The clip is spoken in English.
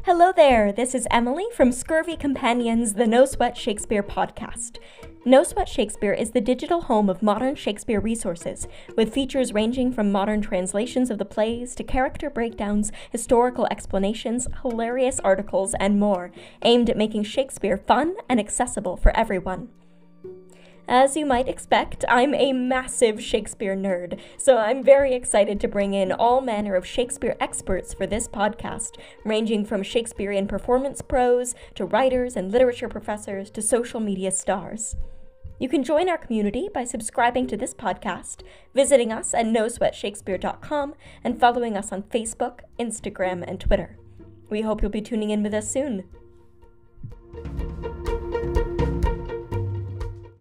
Hello there, this is Emily from Scurvy Companions, the No Sweat Shakespeare podcast. No Sweat Shakespeare is the digital home of modern Shakespeare resources, with features ranging from modern translations of the plays to character breakdowns, historical explanations, hilarious articles, and more, aimed at making Shakespeare fun and accessible for everyone. As you might expect, I'm a massive Shakespeare nerd, so I'm very excited to bring in all manner of Shakespeare experts for this podcast, ranging from Shakespearean performance pros to writers and literature professors to social media stars. You can join our community by subscribing to this podcast, visiting us at nosweatshakespeare.com, and following us on Facebook, Instagram, and Twitter. We hope you'll be tuning in with us soon.